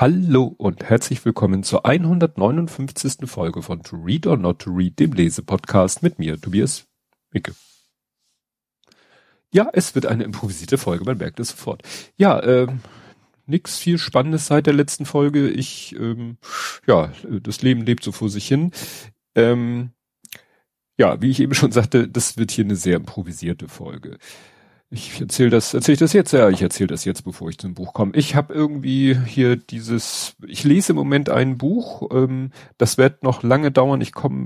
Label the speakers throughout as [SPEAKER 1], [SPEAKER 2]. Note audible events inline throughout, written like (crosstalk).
[SPEAKER 1] Hallo und herzlich willkommen zur 159. Folge von To Read or Not to Read, dem Lesepodcast mit mir, Tobias Micke. Ja, es wird eine improvisierte Folge, man merkt es sofort. Ja, ähm, nix viel Spannendes seit der letzten Folge. Ich, ähm, ja, das Leben lebt so vor sich hin. Ähm, ja, wie ich eben schon sagte, das wird hier eine sehr improvisierte Folge. Ich erzähle das, erzähle ich das jetzt? Ja, ich erzähle das jetzt, bevor ich zum Buch komme. Ich habe irgendwie hier dieses, ich lese im Moment ein Buch, ähm, das wird noch lange dauern. Ich komme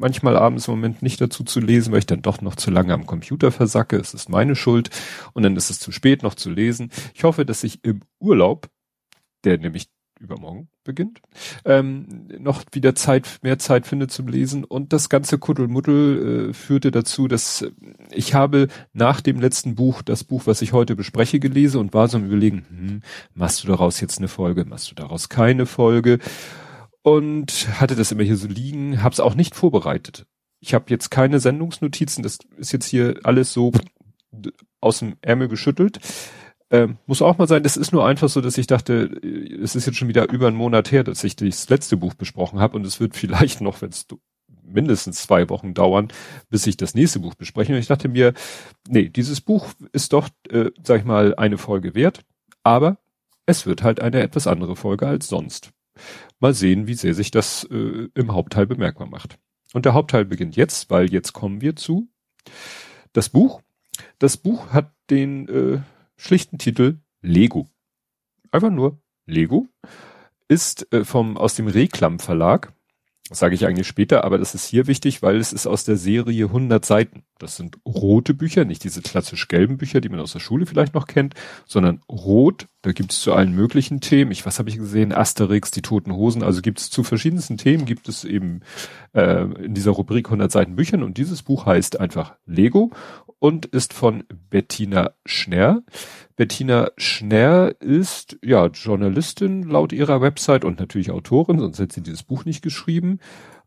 [SPEAKER 1] manchmal abends im Moment nicht dazu zu lesen, weil ich dann doch noch zu lange am Computer versacke. Es ist meine Schuld und dann ist es zu spät noch zu lesen. Ich hoffe, dass ich im Urlaub, der nämlich übermorgen beginnt, ähm, noch wieder Zeit, mehr Zeit finde zum Lesen. Und das ganze Kuddelmuddel äh, führte dazu, dass ich habe nach dem letzten Buch, das Buch, was ich heute bespreche, gelesen und war so am überlegen, hm, machst du daraus jetzt eine Folge, machst du daraus keine Folge? Und hatte das immer hier so liegen, hab's auch nicht vorbereitet. Ich habe jetzt keine Sendungsnotizen, das ist jetzt hier alles so aus dem Ärmel geschüttelt. Ähm, muss auch mal sein, das ist nur einfach so, dass ich dachte, äh, es ist jetzt schon wieder über einen Monat her, dass ich das letzte Buch besprochen habe und es wird vielleicht noch, wenn es mindestens zwei Wochen dauern, bis ich das nächste Buch bespreche. Und ich dachte mir, nee, dieses Buch ist doch, äh, sag ich mal, eine Folge wert, aber es wird halt eine etwas andere Folge als sonst. Mal sehen, wie sehr sich das äh, im Hauptteil bemerkbar macht. Und der Hauptteil beginnt jetzt, weil jetzt kommen wir zu das Buch. Das Buch hat den äh, schlichten Titel Lego. Einfach nur Lego. Ist äh, vom, aus dem Reklam Verlag. Sage ich eigentlich später, aber das ist hier wichtig, weil es ist aus der Serie 100 Seiten. Das sind rote Bücher, nicht diese klassisch gelben Bücher, die man aus der Schule vielleicht noch kennt, sondern rot. Da gibt es zu allen möglichen Themen. Ich, was habe ich gesehen? Asterix, die Toten Hosen. Also gibt es zu verschiedensten Themen, gibt es eben äh, in dieser Rubrik 100 Seiten Büchern. Und dieses Buch heißt einfach Lego und ist von Bettina Schnerr. Bettina Schnerr ist ja Journalistin laut ihrer Website und natürlich Autorin, sonst hätte sie dieses Buch nicht geschrieben.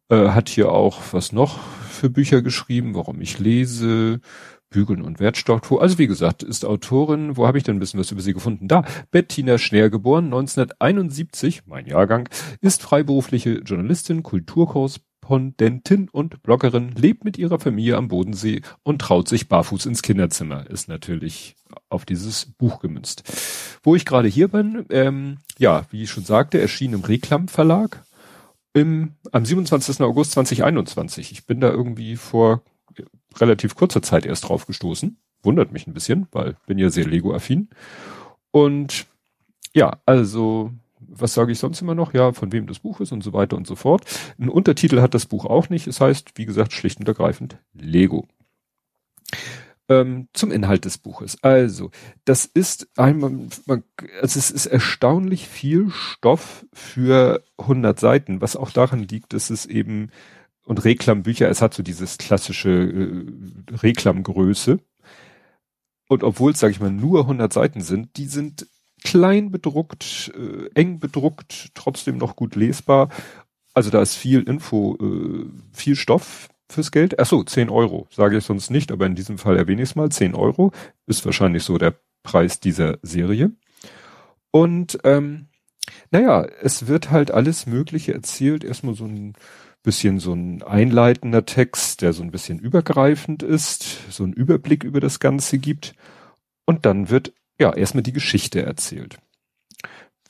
[SPEAKER 1] Äh, hat hier auch was noch für Bücher geschrieben, warum ich lese, Bügeln und Wertstoff. Also wie gesagt, ist Autorin. Wo habe ich denn ein bisschen was über sie gefunden? Da, Bettina Schner, geboren 1971, mein Jahrgang, ist freiberufliche Journalistin, Kulturkurs, Korrespondentin und Bloggerin, lebt mit ihrer Familie am Bodensee und traut sich barfuß ins Kinderzimmer. Ist natürlich auf dieses Buch gemünzt. Wo ich gerade hier bin, ähm, ja, wie ich schon sagte, erschien im Reklam Verlag im, am 27. August 2021. Ich bin da irgendwie vor relativ kurzer Zeit erst drauf gestoßen. Wundert mich ein bisschen, weil bin ja sehr Lego-affin. Und ja, also was sage ich sonst immer noch? Ja, von wem das Buch ist und so weiter und so fort. Ein Untertitel hat das Buch auch nicht. Es heißt, wie gesagt, schlicht und ergreifend Lego. Ähm, zum Inhalt des Buches. Also, das ist einmal, man, also es ist erstaunlich viel Stoff für 100 Seiten, was auch daran liegt, dass es eben und Reklambücher, es hat so dieses klassische äh, Reklamgröße. Und obwohl es, sage ich mal, nur 100 Seiten sind, die sind klein bedruckt, äh, eng bedruckt, trotzdem noch gut lesbar. Also da ist viel Info, äh, viel Stoff fürs Geld. Ach so, 10 Euro, sage ich sonst nicht, aber in diesem Fall erwähne ich es mal. 10 Euro ist wahrscheinlich so der Preis dieser Serie. Und ähm, naja, es wird halt alles Mögliche erzählt. Erstmal so ein bisschen so ein einleitender Text, der so ein bisschen übergreifend ist, so einen Überblick über das Ganze gibt. Und dann wird ja, erstmal die Geschichte erzählt.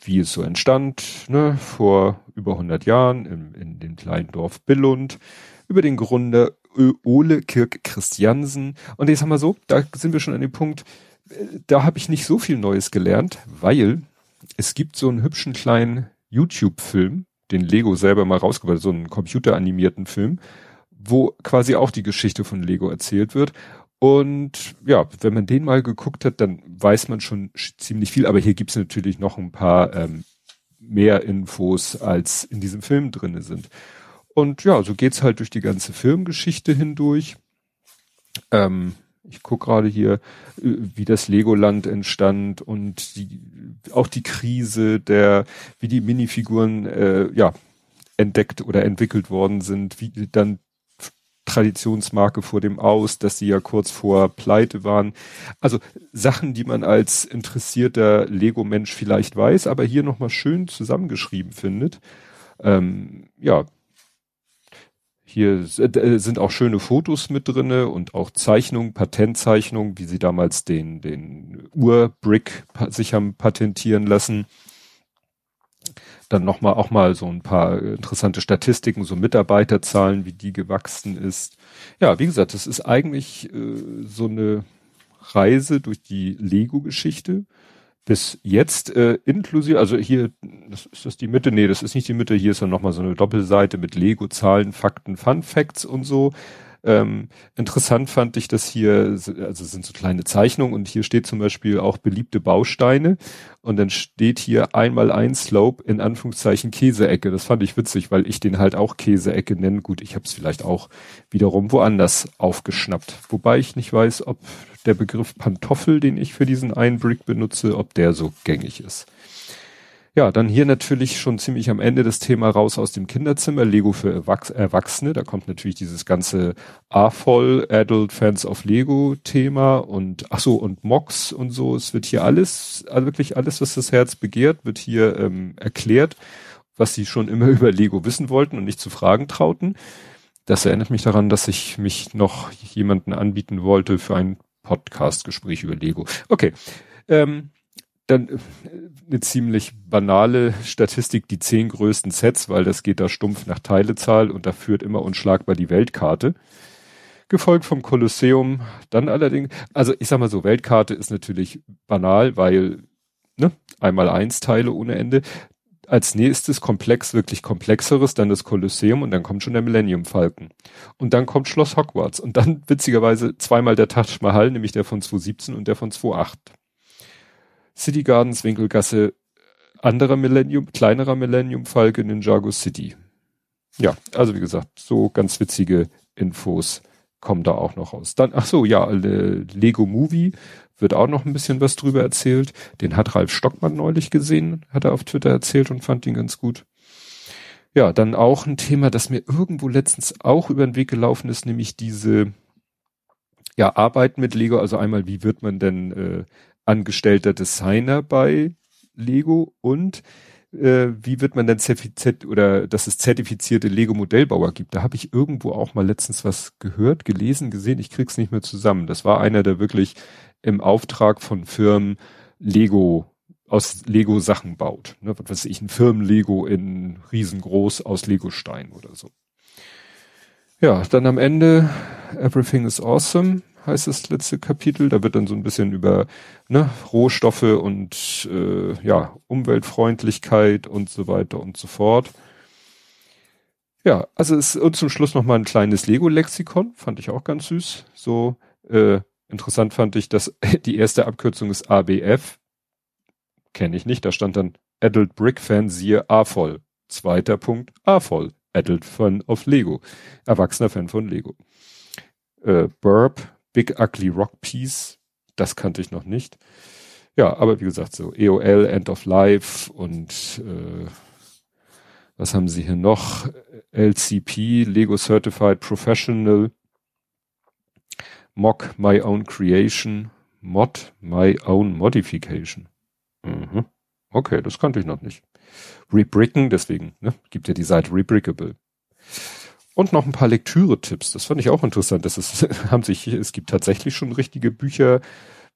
[SPEAKER 1] Wie es so entstand, ne, vor über 100 Jahren im, in dem kleinen Dorf Billund, über den Gründer Ole Kirk Christiansen. Und jetzt haben wir so, da sind wir schon an dem Punkt, äh, da habe ich nicht so viel Neues gelernt, weil es gibt so einen hübschen kleinen YouTube-Film, den Lego selber mal rausgebracht, so einen computeranimierten Film, wo quasi auch die Geschichte von Lego erzählt wird. Und ja, wenn man den mal geguckt hat, dann weiß man schon ziemlich viel. Aber hier gibt's natürlich noch ein paar ähm, mehr Infos, als in diesem Film drinne sind. Und ja, so geht's halt durch die ganze Filmgeschichte hindurch. Ähm, ich guck gerade hier, äh, wie das Legoland entstand und die, auch die Krise der, wie die Minifiguren äh, ja entdeckt oder entwickelt worden sind, wie dann Traditionsmarke vor dem Aus, dass sie ja kurz vor Pleite waren. Also Sachen, die man als interessierter Lego-Mensch vielleicht weiß, aber hier nochmal schön zusammengeschrieben findet. Ähm, ja, hier äh, sind auch schöne Fotos mit drinne und auch Zeichnungen, Patentzeichnungen, wie sie damals den, den Urbrick sich haben patentieren lassen. Dann nochmal auch mal so ein paar interessante Statistiken, so Mitarbeiterzahlen, wie die gewachsen ist. Ja, wie gesagt, das ist eigentlich äh, so eine Reise durch die Lego-Geschichte bis jetzt äh, inklusive, also hier, das, ist das die Mitte? Nee, das ist nicht die Mitte, hier ist dann nochmal so eine Doppelseite mit Lego, Zahlen, Fakten, Fun Facts und so. Ähm, interessant fand ich, dass hier, also sind so kleine Zeichnungen und hier steht zum Beispiel auch beliebte Bausteine und dann steht hier einmal ein Slope in Anführungszeichen Käseecke. Das fand ich witzig, weil ich den halt auch Käseecke nenne. Gut, ich habe es vielleicht auch wiederum woanders aufgeschnappt. Wobei ich nicht weiß, ob der Begriff Pantoffel, den ich für diesen einen Brick benutze, ob der so gängig ist. Ja, dann hier natürlich schon ziemlich am Ende das Thema raus aus dem Kinderzimmer, Lego für Erwachs Erwachsene. Da kommt natürlich dieses ganze A-Voll, Adult Fans of Lego Thema und ach so, und Mox und so. Es wird hier alles, also wirklich alles, was das Herz begehrt, wird hier ähm, erklärt, was sie schon immer (laughs) über Lego wissen wollten und nicht zu fragen trauten. Das erinnert mich daran, dass ich mich noch jemanden anbieten wollte für ein Podcast-Gespräch über Lego. Okay. Ähm, dann äh, eine ziemlich banale Statistik, die zehn größten Sets, weil das geht da stumpf nach Teilezahl und da führt immer unschlagbar die Weltkarte. Gefolgt vom Kolosseum, dann allerdings, also ich sag mal so, Weltkarte ist natürlich banal, weil, ne, einmal eins Teile ohne Ende. Als nächstes komplex, wirklich komplexeres, dann das Kolosseum und dann kommt schon der Millennium Falken. Und dann kommt Schloss Hogwarts und dann witzigerweise zweimal der Taj Mahal, nämlich der von 2017 und der von 2008. City Gardens, Winkelgasse, anderer Millennium, kleinerer Millennium Falke, Ninjago City. Ja, also wie gesagt, so ganz witzige Infos kommen da auch noch raus. Dann, ach so, ja, Lego Movie wird auch noch ein bisschen was drüber erzählt. Den hat Ralf Stockmann neulich gesehen, hat er auf Twitter erzählt und fand ihn ganz gut. Ja, dann auch ein Thema, das mir irgendwo letztens auch über den Weg gelaufen ist, nämlich diese ja, Arbeit mit Lego. Also einmal, wie wird man denn äh, angestellter Designer bei Lego und äh, wie wird man denn zertifiziert oder dass es zertifizierte Lego-Modellbauer gibt. Da habe ich irgendwo auch mal letztens was gehört, gelesen, gesehen. Ich krieg's nicht mehr zusammen. Das war einer, der wirklich im Auftrag von Firmen Lego aus Lego Sachen baut. Ne, was weiß ich, ein Firmen-Lego in riesengroß aus Lego-Stein oder so. Ja, dann am Ende Everything is Awesome heißt das letzte Kapitel. Da wird dann so ein bisschen über ne, Rohstoffe und äh, ja, Umweltfreundlichkeit und so weiter und so fort. Ja, also es und zum Schluss noch mal ein kleines Lego-Lexikon, fand ich auch ganz süß. So äh, interessant fand ich, dass (laughs) die erste Abkürzung ist ABF. Kenne ich nicht, da stand dann Adult Brick Fan siehe A-Voll. Zweiter Punkt A-Voll. Adult Fan of Lego. Erwachsener Fan von Lego. Äh, Burp Big Ugly Rock Piece, das kannte ich noch nicht. Ja, aber wie gesagt, so EOL, End of Life und äh, was haben sie hier noch? LCP, Lego Certified Professional, Mock My Own Creation, Mod My Own Modification. Mhm. Okay, das kannte ich noch nicht. Rebricken, deswegen, ne, gibt ja die Seite Rebrickable. Und noch ein paar Lektüre-Tipps. Das fand ich auch interessant. Das ist, (laughs) haben sich, es gibt tatsächlich schon richtige Bücher,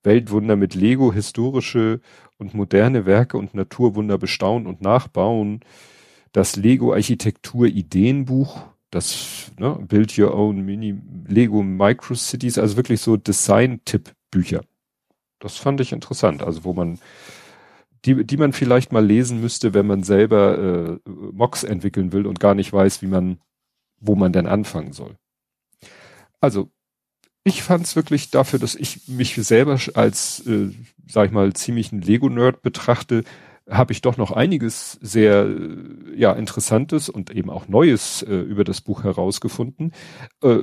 [SPEAKER 1] Weltwunder mit Lego, historische und moderne Werke und Naturwunder bestaunen und nachbauen. Das Lego Architektur Ideenbuch, das ne, Build Your Own Mini Lego Micro Cities, also wirklich so Design-Tipp-Bücher. Das fand ich interessant. Also wo man die, die man vielleicht mal lesen müsste, wenn man selber äh, Mocks entwickeln will und gar nicht weiß, wie man wo man denn anfangen soll. Also, ich fand es wirklich dafür, dass ich mich selber als, äh, sag ich mal, ziemlichen Lego-Nerd betrachte, habe ich doch noch einiges sehr äh, ja interessantes und eben auch Neues äh, über das Buch herausgefunden. Äh,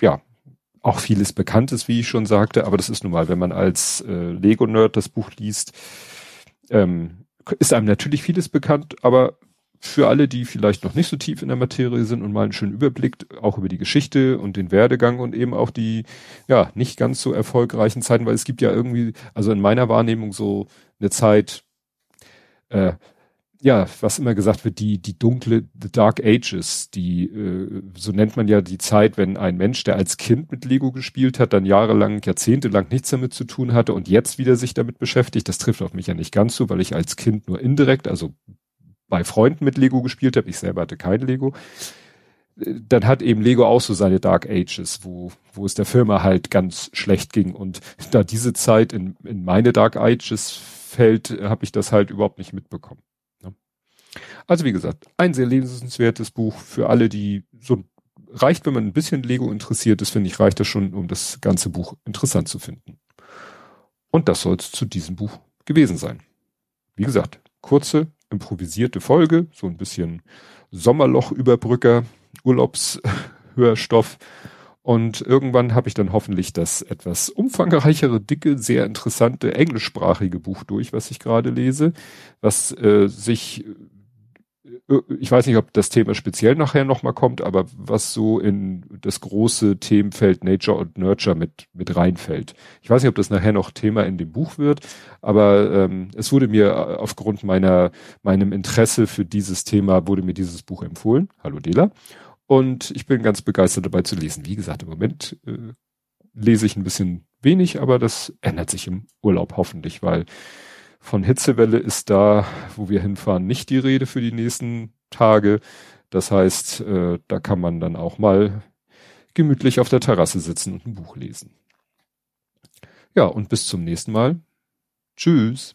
[SPEAKER 1] ja, auch vieles Bekanntes, wie ich schon sagte, aber das ist nun mal, wenn man als äh, Lego-Nerd das Buch liest, ähm, ist einem natürlich vieles bekannt, aber für alle, die vielleicht noch nicht so tief in der Materie sind und mal einen schönen Überblick auch über die Geschichte und den Werdegang und eben auch die, ja, nicht ganz so erfolgreichen Zeiten, weil es gibt ja irgendwie, also in meiner Wahrnehmung so eine Zeit, äh, ja, was immer gesagt wird, die, die dunkle, the Dark Ages, die, äh, so nennt man ja die Zeit, wenn ein Mensch, der als Kind mit Lego gespielt hat, dann jahrelang, jahrzehntelang nichts damit zu tun hatte und jetzt wieder sich damit beschäftigt, das trifft auf mich ja nicht ganz so, weil ich als Kind nur indirekt, also bei Freunden mit Lego gespielt habe, ich selber hatte kein Lego, dann hat eben Lego auch so seine Dark Ages, wo, wo es der Firma halt ganz schlecht ging. Und da diese Zeit in, in meine Dark Ages fällt, habe ich das halt überhaupt nicht mitbekommen. Ne? Also wie gesagt, ein sehr lesenswertes Buch für alle, die so reicht, wenn man ein bisschen Lego interessiert ist, finde ich, reicht das schon, um das ganze Buch interessant zu finden. Und das soll es zu diesem Buch gewesen sein. Wie gesagt, kurze, improvisierte Folge, so ein bisschen Sommerloch-Überbrücker, Urlaubshörstoff. Und irgendwann habe ich dann hoffentlich das etwas umfangreichere, dicke, sehr interessante englischsprachige Buch durch, was ich gerade lese, was äh, sich ich weiß nicht, ob das Thema speziell nachher nochmal kommt, aber was so in das große Themenfeld Nature und Nurture mit, mit reinfällt. Ich weiß nicht, ob das nachher noch Thema in dem Buch wird, aber ähm, es wurde mir aufgrund meiner, meinem Interesse für dieses Thema, wurde mir dieses Buch empfohlen. Hallo Dela. Und ich bin ganz begeistert dabei zu lesen. Wie gesagt, im Moment äh, lese ich ein bisschen wenig, aber das ändert sich im Urlaub hoffentlich, weil von Hitzewelle ist da, wo wir hinfahren, nicht die Rede für die nächsten Tage. Das heißt, äh, da kann man dann auch mal gemütlich auf der Terrasse sitzen und ein Buch lesen. Ja, und bis zum nächsten Mal. Tschüss.